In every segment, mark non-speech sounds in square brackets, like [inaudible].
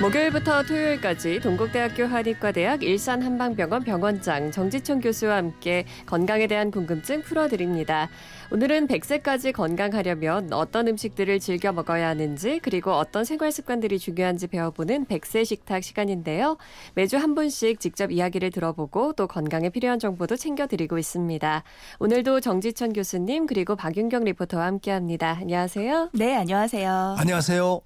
목요일부터 토요일까지 동국대학교 한의과대학 일산한방병원 병원장 정지총 교수와 함께 건강에 대한 궁금증 풀어드립니다. 오늘은 100세까지 건강하려면 어떤 음식들을 즐겨 먹어야 하는지 그리고 어떤 생활 습관들이 중요한지 배워보는 100세 식탁 시간인데요. 매주 한 분씩 직접 이야기를 들어보고 또 건강에 필요한 정보도 챙겨드리고 있습니다. 오늘도 정지천 교수님 그리고 박윤경 리포터와 함께합니다. 안녕하세요. 네, 안녕하세요. 안녕하세요.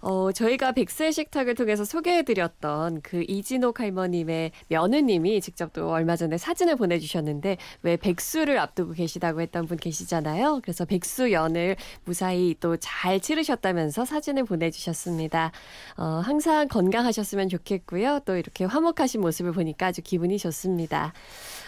어, 저희가 백세 식탁을 통해서 소개해드렸던 그 이진옥 할머님의 며느님이 직접 또 얼마 전에 사진을 보내주셨는데 왜 백수를 앞두고 계시다고 했던 분 계시잖아요. 그래서 백수연을 무사히 또 잘 치르셨다면서 사진을 보내주셨습니다. 어, 항상 건강하셨으면 좋겠고요. 또 이렇게 화목하신 모습을 보니까 아주 기분이 좋습니다.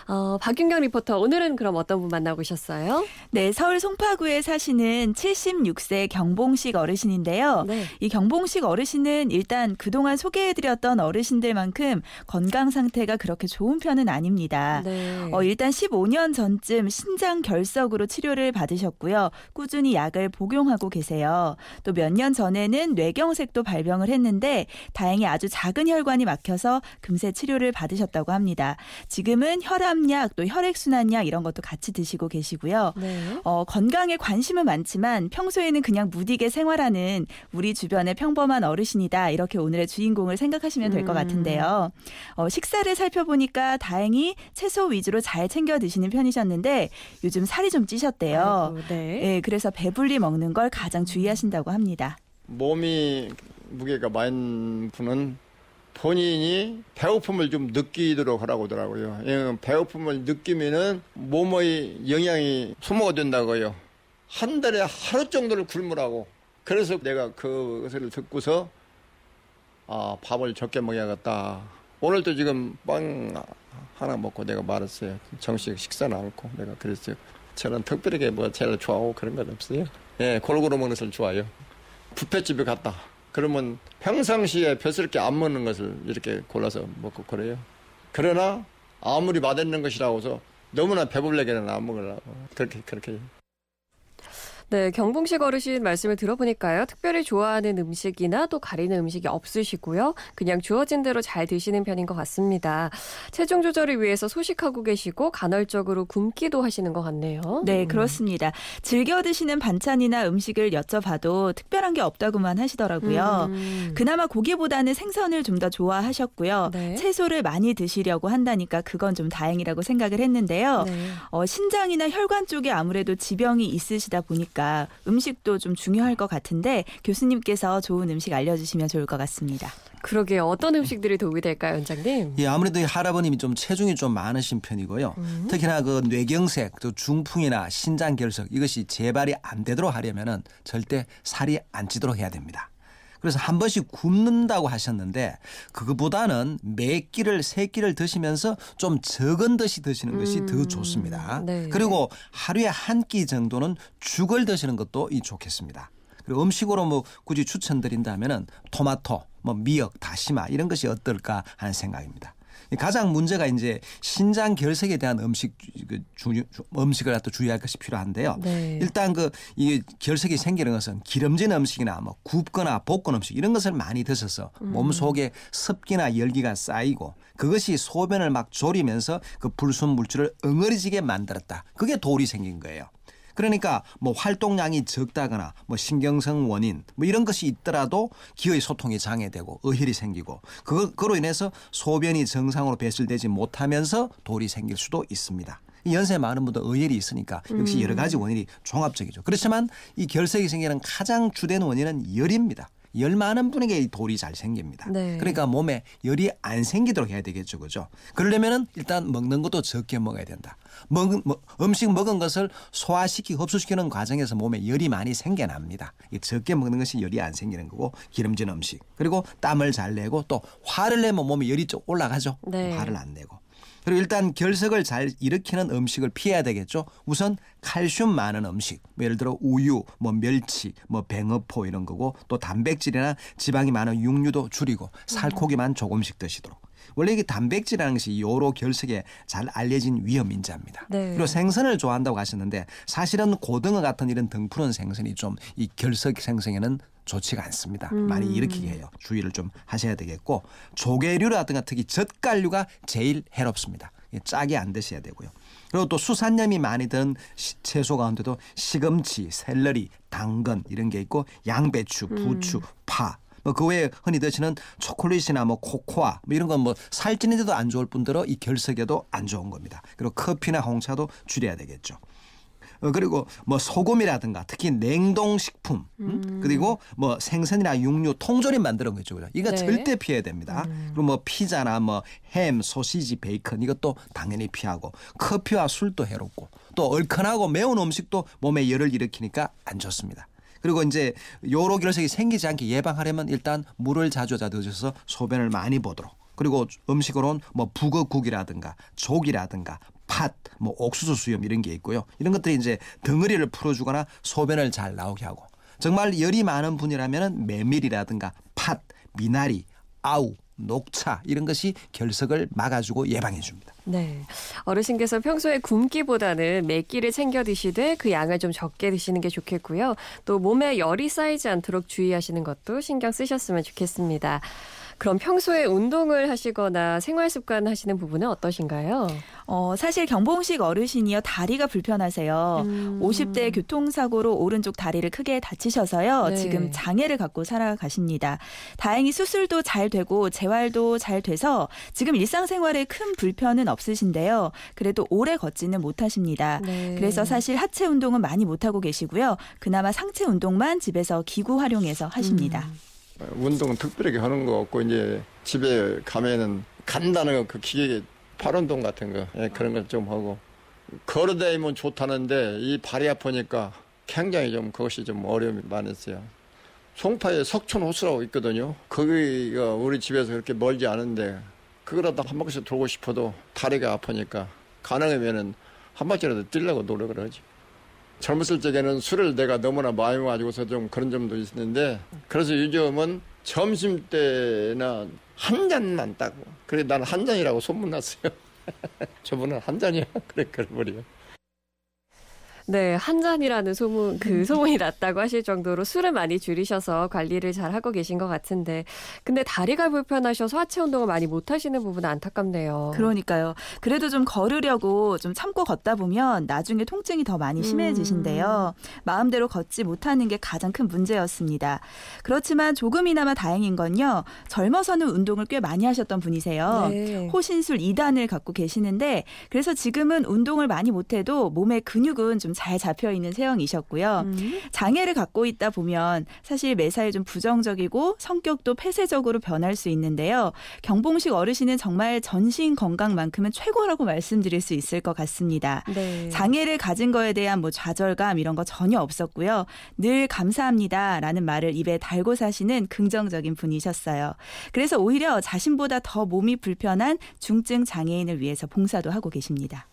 어, 박윤경 리포터 오늘은 그럼 어떤 분 만나고 오셨어요? 네, 서울 송파구에 사시는 76세 경봉식 어르신인데요. 네. 이 경 봉식 어르신은 일단 그동안 소개해드렸던 어르신들만큼 건강 상태가 그렇게 좋은 편은 아닙니다. 네. 어, 일단 15년 전쯤 신장 결석으로 치료를 받으셨고요. 꾸준히 약을 복용하고 계세요. 또 몇 년 전에는 뇌경색도 발병을 했는데 다행히 아주 작은 혈관이 막혀서 금세 치료를 받으셨다고 합니다. 지금은 혈압 혈압약 또 혈액순환약 이런 것도 같이 드시고 계시고요. 네. 어, 건강에 관심은 많지만 평소에는 그냥 무디게 생활하는 우리 주변의 평범한 어르신이다 이렇게 오늘의 주인공을 생각하시면 될것 음. 같은데요. 어, 식사를 살펴보니까 다행히 채소 위주로 잘 챙겨 드시는 편이셨는데 요즘 살이 좀 찌셨대요. 아이고, 네. 네, 그래서 배불리 먹는 걸 가장 주의하신다고 합니다. 몸이 무게가 많은 분은 본인이 배고픔을 좀 느끼도록 하라고 하더라고요. 예, 배고픔을 느끼면은 몸의 영양이 소모가 된다고요. 한 달에 하루 정도를 굶으라고. 그래서 내가 그것을 듣고서 아, 밥을 적게 먹어야겠다. 오늘도 지금 빵 하나 먹고 내가 말았어요. 정식 식사는 않고 내가 그랬어요. 저는 특별하게 뭐 제일 좋아하고 그런 건 없어요. 예, 골고루 먹는 것을 좋아해요. 부페집에 갔다. 그러면 평상시에 벼슬게 안 먹는 것을 이렇게 골라서 먹고 그래요. 그러나 아무리 맛있는 것이라고 해서 너무나 배불러게는 안 먹으려고 그렇게 그렇게 네, 경봉식 어르신 말씀을 들어보니까요. 특별히 좋아하는 음식이나 또 가리는 음식이 없으시고요. 그냥 주어진 대로 잘 드시는 편인 것 같습니다. 체중 조절을 위해서 소식하고 계시고 간헐적으로 굶기도 하시는 것 같네요. 네, 음. 그렇습니다. 즐겨 드시는 반찬이나 음식을 여쭤봐도 특별한 게 없다고만 하시더라고요. 음. 그나마 고기보다는 생선을 좀 더 좋아하셨고요. 네. 채소를 많이 드시려고 한다니까 그건 좀 다행이라고 생각을 했는데요. 네. 어, 신장이나 혈관 쪽에 아무래도 지병이 있으시다 보니까 보니까 음식도 좀 중요할 것 같은데 교수님께서 좋은 음식 알려주시면 좋을 것 같습니다. 그러게요. 어떤 음식들이 도움이 될까요, 원장님? 예, 아무래도 할아버님이 좀 체중이 좀 많으신 편이고요. 음. 특히나 그 뇌경색, 또 중풍이나 신장 결석 이것이 재발이 안 되도록 하려면은 절대 살이 안 찌도록 해야 됩니다. 그래서 한 번씩 굶는다고 하셨는데 그거보다는 매 끼를 세 끼를 드시면서 좀 적은 듯이 드시는 것이 음. 더 좋습니다. 네. 그리고 하루에 한 끼 정도는 죽을 드시는 것도 좋겠습니다. 그리고 음식으로 뭐 굳이 추천드린다면은 토마토, 뭐 미역, 다시마 이런 것이 어떨까 하는 생각입니다. 가장 문제가 이제 신장 결석에 대한 음식 그 주, 음식을 갖다 주의할 것이 필요한데요. 네. 일단 그 이 결석이 생기는 것은 기름진 음식이나 뭐 굽거나 볶은 음식 이런 것을 많이 드셔서 음. 몸 속에 습기나 열기가 쌓이고 그것이 소변을 막 졸이면서 그 불순 물질을 엉어리지게 만들었다. 그게 돌이 생긴 거예요. 그러니까 뭐 활동량이 적다거나 뭐 신경성 원인 뭐 이런 것이 있더라도 기의 소통이 장애되고 의혈이 생기고 그거, 그로 인해서 소변이 정상으로 배출되지 못하면서 돌이 생길 수도 있습니다. 연세 많은 분도 의혈이 있으니까 역시 여러 가지 음. 원인이 종합적이죠. 그렇지만 이 결석이 생기는 가장 주된 원인은 열입니다. 열 많은 분에게 이 돌이 잘 생깁니다. 네. 그러니까 몸에 열이 안 생기도록 해야 되겠죠. 그죠? 그러려면은 일단 먹는 것도 적게 먹어야 된다. 먹, 먹, 음식 먹은 것을 소화시키고 흡수시키는 과정에서 몸에 열이 많이 생겨납니다. 적게 먹는 것이 열이 안 생기는 거고 기름진 음식. 그리고 땀을 잘 내고 또 화를 내면 몸에 열이 좀 올라가죠. 네. 화를 안 내고. 그리고 일단 결석을 잘 일으키는 음식을 피해야 되겠죠. 우선 칼슘 많은 음식, 뭐 예를 들어 우유, 뭐 멸치, 뭐 뱅어포 이런 거고 또 단백질이나 지방이 많은 육류도 줄이고 살코기만 조금씩 드시도록. 원래 이게 단백질이라는 것이 요로 결석에 잘 알려진 위험 인자입니다. 네. 그리고 생선을 좋아한다고 하셨는데 사실은 고등어 같은 이런 등푸른 생선이 좀 이 결석 생성에는 좋지가 않습니다. 음. 많이 일으키게 해요. 주의를 좀 하셔야 되겠고 조개류라든가 특히 젓갈류가 제일 해롭습니다. 짜게 안 드셔야 되고요. 그리고 또 수산염이 많이 든 채소 가운데도 시금치, 샐러리, 당근 이런 게 있고 양배추, 부추, 파. 뭐 그 외에 흔히 드시는 초콜릿이나 뭐 코코아 뭐 이런 건 뭐 살찌는데도 안 좋을 뿐더러 이 결석에도 안 좋은 겁니다. 그리고 커피나 홍차도 줄여야 되겠죠. 어, 그리고 뭐 소금이라든가 특히 냉동식품 음? 그리고 뭐 생선이나 육류 통조림 만드는 거 있죠. 그죠? 이거 네. 절대 피해야 됩니다. 그리고 뭐 피자나 뭐 햄, 소시지, 베이컨 이것도 당연히 피하고 커피와 술도 해롭고 또 얼큰하고 매운 음식도 몸에 열을 일으키니까 안 좋습니다. 그리고 이제 요로 결석이 생기지 않게 예방하려면 일단 물을 자주 자주 드셔서 소변을 많이 보도록 그리고 음식으로는 뭐 북어국이라든가 족이라든가 팥, 뭐 옥수수 수염 이런 게 있고요. 이런 것들이 이제 덩어리를 풀어주거나 소변을 잘 나오게 하고 정말 열이 많은 분이라면 메밀이라든가 팥, 미나리, 아우, 녹차 이런 것이 결석을 막아주고 예방해 줍니다. 네. 어르신께서 평소에 굶기보다는 매 끼를 챙겨 드시되 그 양을 좀 적게 드시는 게 좋겠고요. 또 몸에 열이 쌓이지 않도록 주의하시는 것도 신경 쓰셨으면 좋겠습니다. 그럼 평소에 운동을 하시거나 생활 습관 하시는 부분은 어떠신가요? 어, 사실 경봉식 어르신이요 다리가 불편하세요. 음. 50대 교통사고로 오른쪽 다리를 크게 다치셔서요. 네. 지금 장애를 갖고 살아가십니다. 다행히 수술도 잘 되고 재활도 잘 돼서 지금 일상생활에 큰 불편은 없으신데요. 그래도 오래 걷지는 못하십니다. 네. 그래서 사실 하체 운동은 많이 못하고 계시고요. 그나마 상체 운동만 집에서 기구 활용해서 하십니다. 음. 운동은 특별하게 하는 거 없고 이제 집에 가면은 간단한 그 기계 팔 운동 같은 거 예, 그런 걸 좀 하고 걸어다니면 좋다는데 이 발이 아프니까 굉장히 좀 그것이 좀 어려움이 많았어요. 송파에 석촌 호수라고 있거든요. 거기가 우리 집에서 그렇게 멀지 않은데 그거라도 한 바퀴씩 돌고 싶어도 다리가 아프니까 가능하면은 한 바퀴라도 뛰려고 노력을 하지. 젊었을 적에는 술을 내가 너무나 많이 마시고서 좀 그런 점도 있었는데 그래서 요즘은 점심 때나 한 잔만 따고 그래 나는 한 잔이라고 소문났어요. [laughs] 저분은 한 잔이야 [laughs] 그래 그래 버려. 네, 한 잔이라는 소문, 그 소문이 났다고 하실 정도로 술을 많이 줄이셔서 관리를 잘 하고 계신 것 같은데, 근데 다리가 불편하셔서 하체 운동을 많이 못 하시는 부분은 안타깝네요. 그러니까요. 그래도 좀 걸으려고 좀 참고 걷다 보면 나중에 통증이 더 많이 심해지신데요. 마음대로 걷지 못하는 게 가장 큰 문제였습니다. 그렇지만 조금이나마 다행인 건요. 젊어서는 운동을 꽤 많이 하셨던 분이세요. 네. 호신술 2단을 갖고 계시는데 그래서 지금은 운동을 많이 못해도 몸의 근육은 좀잘 잡혀 있는 체형이셨고요. 음. 장애를 갖고 있다 보면 사실 매사에 좀 부정적이고 성격도 폐쇄적으로 변할 수 있는데요. 경봉식 어르신은 정말 전신 건강만큼은 최고라고 말씀드릴 수 있을 것 같습니다. 네. 장애를 가진 거에 대한 뭐 좌절감 이런 거 전혀 없었고요. 늘 감사합니다라는 말을 입에 달고 사시는 긍정적인 분이셨어요. 그래서 오히려 자신보다 더 몸이 불편한 중증 장애인을 위해서 봉사도 하고 계십니다.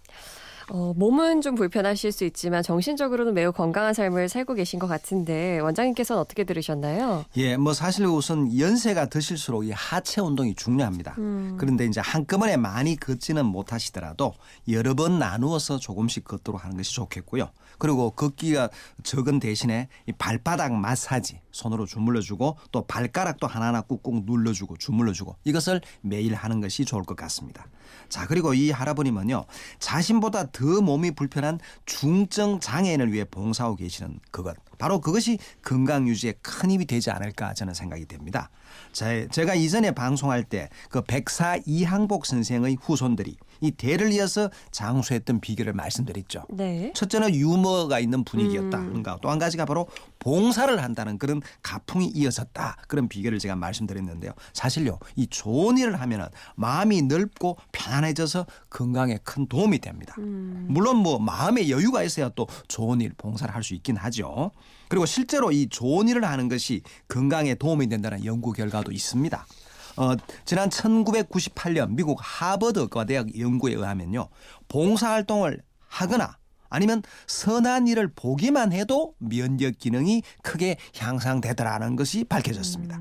어, 몸은 좀 불편하실 수 있지만 정신적으로는 매우 건강한 삶을 살고 계신 것 같은데 원장님께서는 어떻게 들으셨나요? 예, 뭐 사실 우선 연세가 드실수록 이 하체 운동이 중요합니다. 음. 그런데 이제 한꺼번에 많이 걷지는 못하시더라도 여러 번 나누어서 조금씩 걷도록 하는 것이 좋겠고요. 그리고 걷기가 적은 대신에 이 발바닥 마사지 손으로 주물러주고 또 발가락도 하나하나 꾹꾹 눌러주고 주물러주고 이것을 매일 하는 것이 좋을 것 같습니다. 자 그리고 이 할아버님은요 자신보다 더 몸이 불편한 중증 장애인을 위해 봉사하고 계시는 그것 바로 그것이 건강 유지에 큰 힘이 되지 않을까 저는 생각이 됩니다. 제, 제가 이전에 방송할 때 그 백사 이항복 선생의 후손들이 이 대를 이어서 장수했던 비결을 말씀드렸죠. 네. 첫째는 유머가 있는 분위기였다. 음. 그런가 또한 가지가 바로 봉사를 한다는 그런 가풍이 이어졌다. 그런 비결을 제가 말씀드렸는데요. 사실요, 이 좋은 일을 하면은 마음이 넓고 편안해져서 건강에 큰 도움이 됩니다. 음. 물론 뭐 마음의 여유가 있어야 또 좋은 일, 봉사를 할 수 있긴 하죠. 그리고 실제로 이 좋은 일을 하는 것이 건강에 도움이 된다는 연구 결과도 있습니다. 어, 지난 1998년 미국 하버드 의과대학 연구에 의하면요. 봉사활동을 하거나 아니면 선한 일을 보기만 해도 면역 기능이 크게 향상되더라는 것이 밝혀졌습니다.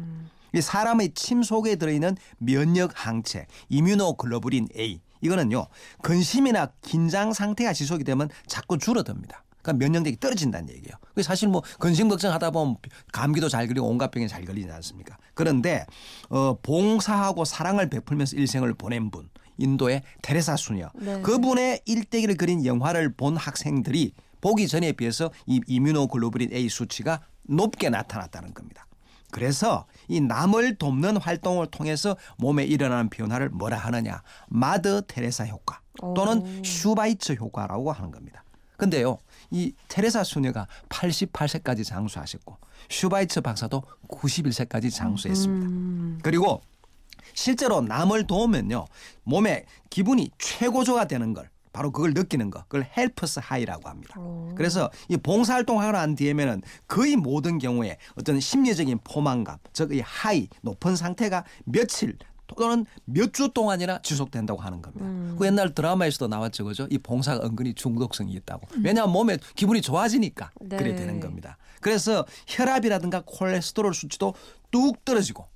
이 사람의 침 속에 들어있는 면역 항체 이뮤노글로불린 A 이거는요 근심이나 긴장 상태가 지속이 되면 자꾸 줄어듭니다. 그러니까 면역력이 떨어진다는 얘기예요. 사실 뭐 근심 걱정하다 보면 감기도 잘 걸리고 온갖 병에 잘 걸리지 않습니까? 그런데 어 봉사하고 사랑을 베풀면서 일생을 보낸 분 인도의 테레사 수녀 네. 그분의 일대기를 그린 영화를 본 학생들이 보기 전에 비해서 이 이뮤노글로불린 A 수치가 높게 나타났다는 겁니다. 그래서 이 남을 돕는 활동을 통해서 몸에 일어나는 변화를 뭐라 하느냐 마드 테레사 효과 또는 슈바이처 효과라고 하는 겁니다. 근데요 이 테레사 수녀가 88세까지 장수하셨고 슈바이처 박사도 91세까지 장수했습니다. 음. 그리고 실제로 남을 도우면요 몸에 기분이 최고조가 되는 걸 바로 그걸 느끼는 거. 그걸 Helper's High라고 합니다. 오. 그래서 이 봉사활동하고 난 뒤에면은 거의 모든 경우에 어떤 심리적인 포만감, 즉 이 high, 높은 상태가 며칠 또는 몇 주 동안이나 지속된다고 하는 겁니다. 음. 그 옛날 드라마에서도 나왔죠, 그죠? 이 봉사가 은근히 중독성이 있다고. 음. 왜냐하면 몸에 기분이 좋아지니까 네. 그래 되는 겁니다. 그래서 혈압이라든가 콜레스테롤 수치도 뚝 떨어지고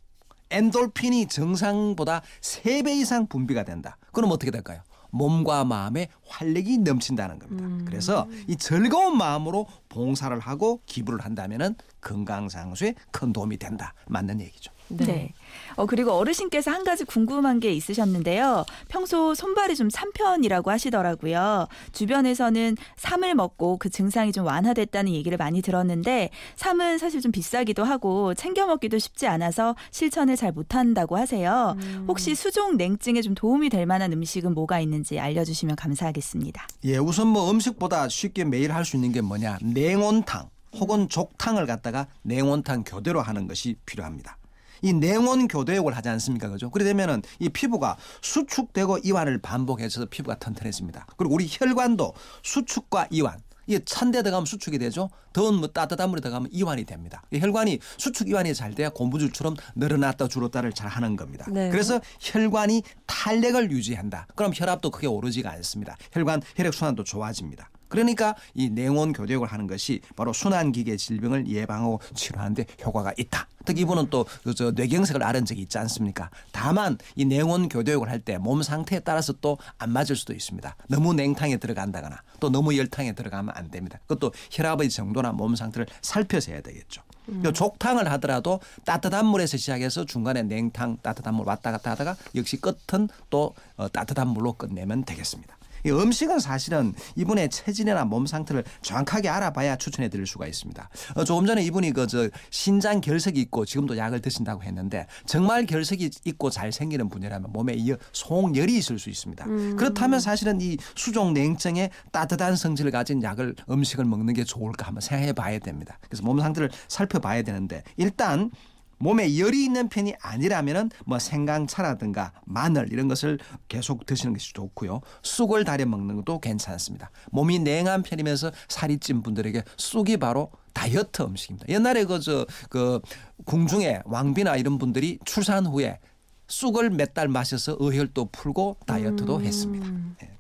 엔돌핀이 정상보다 3배 이상 분비가 된다. 그럼 어떻게 될까요? 몸과 마음에 활력이 넘친다는 겁니다. 음. 그래서 이 즐거운 마음으로 봉사를 하고 기부를 한다면은 건강 장수에 큰 도움이 된다. 맞는 얘기죠. 네. 네. 어, 그리고 어르신께서 한 가지 궁금한 게 있으셨는데요. 평소 손발이 좀 산편이라고 하시더라고요. 주변에서는 삼을 먹고 그 증상이 좀 완화됐다는 얘기를 많이 들었는데 삼은 사실 좀 비싸기도 하고 챙겨 먹기도 쉽지 않아서 실천을 잘 못한다고 하세요. 음. 혹시 수종 냉증에 좀 도움이 될 만한 음식은 뭐가 있는지 알려주시면 감사하겠습니다. 예, 우선 뭐 음식보다 쉽게 매일 할 수 있는 게 뭐냐 냉온탕 혹은 족탕을 갖다가 냉온탕 교대로 하는 것이 필요합니다. 이 냉온 교대역을 하지 않습니까? 그죠? 그래 되면은 이 피부가 수축되고 이완을 반복해서 피부가 튼튼해집니다. 그리고 우리 혈관도 수축과 이완 이게 찬데 들어가면 수축이 되죠. 더운 뭐 따뜻한 물에 들어가면 이완이 됩니다. 혈관이 수축 이완이 잘 돼야 곤부줄처럼 늘어났다 줄었다를 잘 하는 겁니다. 네. 그래서 혈관이 탄력을 유지한다. 그럼 혈압도 크게 오르지가 않습니다. 혈관 혈액 순환도 좋아집니다. 그러니까 이 냉온 교대역을 하는 것이 바로 순환기계 질병을 예방하고 치료하는데 효과가 있다. 특히 이분은 또 저 뇌경색을 앓은 적이 있지 않습니까? 다만 이 냉온 교대역을 할 때 몸 상태에 따라서 또 안 맞을 수도 있습니다. 너무 냉탕에 들어간다거나 또 너무 열탕에 들어가면 안 됩니다. 그것도 혈압의 정도나 몸 상태를 살펴서 해야 되겠죠. 음. 족탕을 하더라도 따뜻한 물에서 시작해서 중간에 냉탕 따뜻한 물 왔다 갔다 하다가 역시 끝은 또 어, 따뜻한 물로 끝내면 되겠습니다. 이 음식은 사실은 이분의 체질이나 몸 상태를 정확하게 알아봐야 추천해 드릴 수가 있습니다. 어, 조금 전에 이분이 그 저 신장 결석이 있고 지금도 약을 드신다고 했는데 정말 결석이 있고 잘 생기는 분이라면 몸에 송열이 있을 수 있습니다. 음. 그렇다면 사실은 이 수종 냉증에 따뜻한 성질을 가진 약을 음식을 먹는 게 좋을까 한번 생각해 봐야 됩니다. 그래서 몸 상태를 살펴봐야 되는데 일단 몸에 열이 있는 편이 아니라면은 뭐 생강차라든가 마늘 이런 것을 계속 드시는 것이 좋고요. 쑥을 달여 먹는 것도 괜찮습니다. 몸이 냉한 편이면서 살이 찐 분들에게 쑥이 바로 다이어트 음식입니다. 옛날에 그저그 궁중에 왕비나 이런 분들이 출산 후에 쑥을 몇 달 마셔서 의혈도 풀고 다이어트도 음. 했습니다. 네.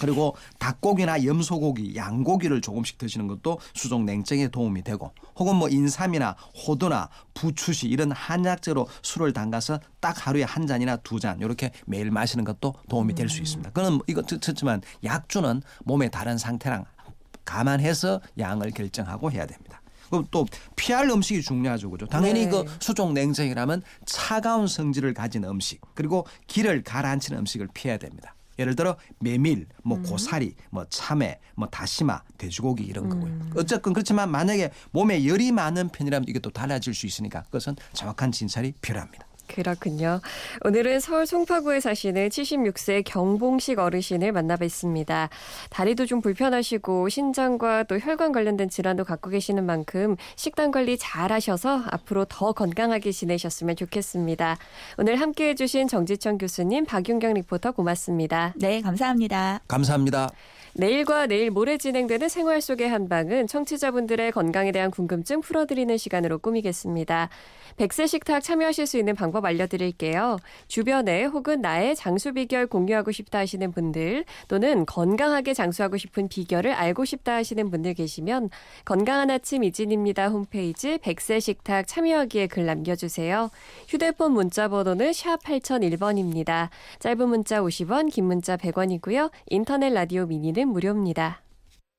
그리고 닭고기나 염소고기, 양고기를 조금씩 드시는 것도 수족 냉증에 도움이 되고 혹은 뭐 인삼이나 호두나 부추시 이런 한약재로 술을 담가서 딱 하루에 한 잔이나 두 잔 이렇게 매일 마시는 것도 도움이 될 수 있습니다. 그는 이거 듣지만 약주는 몸의 다른 상태랑 감안해서 양을 결정하고 해야 됩니다. 그럼 또 피할 음식이 중요하죠. 그죠? 당연히 네. 그 수족 냉증이라면 차가운 성질을 가진 음식 그리고 기를 가라앉히는 음식을 피해야 됩니다. 예를 들어 메밀, 뭐 음. 고사리, 뭐 참외, 뭐 다시마, 돼지고기 이런 거고요. 음. 어쨌건 그렇지만 만약에 몸에 열이 많은 편이라면 이게 또 달라질 수 있으니까 그것은 정확한 진찰이 필요합니다. 그렇군요. 오늘은 서울 송파구에 사시는 76세 경봉식 어르신을 만나뵀습니다. 다리도 좀 불편하시고 신장과 또 혈관 관련된 질환도 갖고 계시는 만큼 식단 관리 잘 하셔서 앞으로 더 건강하게 지내셨으면 좋겠습니다. 오늘 함께 해주신 정지천 교수님, 박윤경 리포터 고맙습니다. 네, 감사합니다. 감사합니다. 내일과 내일 모레 진행되는 생활 속의 한방은 청취자분들의 건강에 대한 궁금증 풀어드리는 시간으로 꾸미겠습니다. 백세 식탁 참여하실 수 있는 방법 알려드릴게요. 주변에 혹은 나의 장수 비결 공유하고 싶다 하시는 분들 또는 건강하게 장수하고 싶은 비결을 알고 싶다 하시는 분들 계시면 건강한 아침 이진입니다 홈페이지 백세 식탁 참여하기에 글 남겨주세요. 휴대폰 문자 번호는 샵 8001번입니다. 짧은 문자 50원, 긴 문자 100원이고요. 인터넷 라디오 미니는 무료입니다.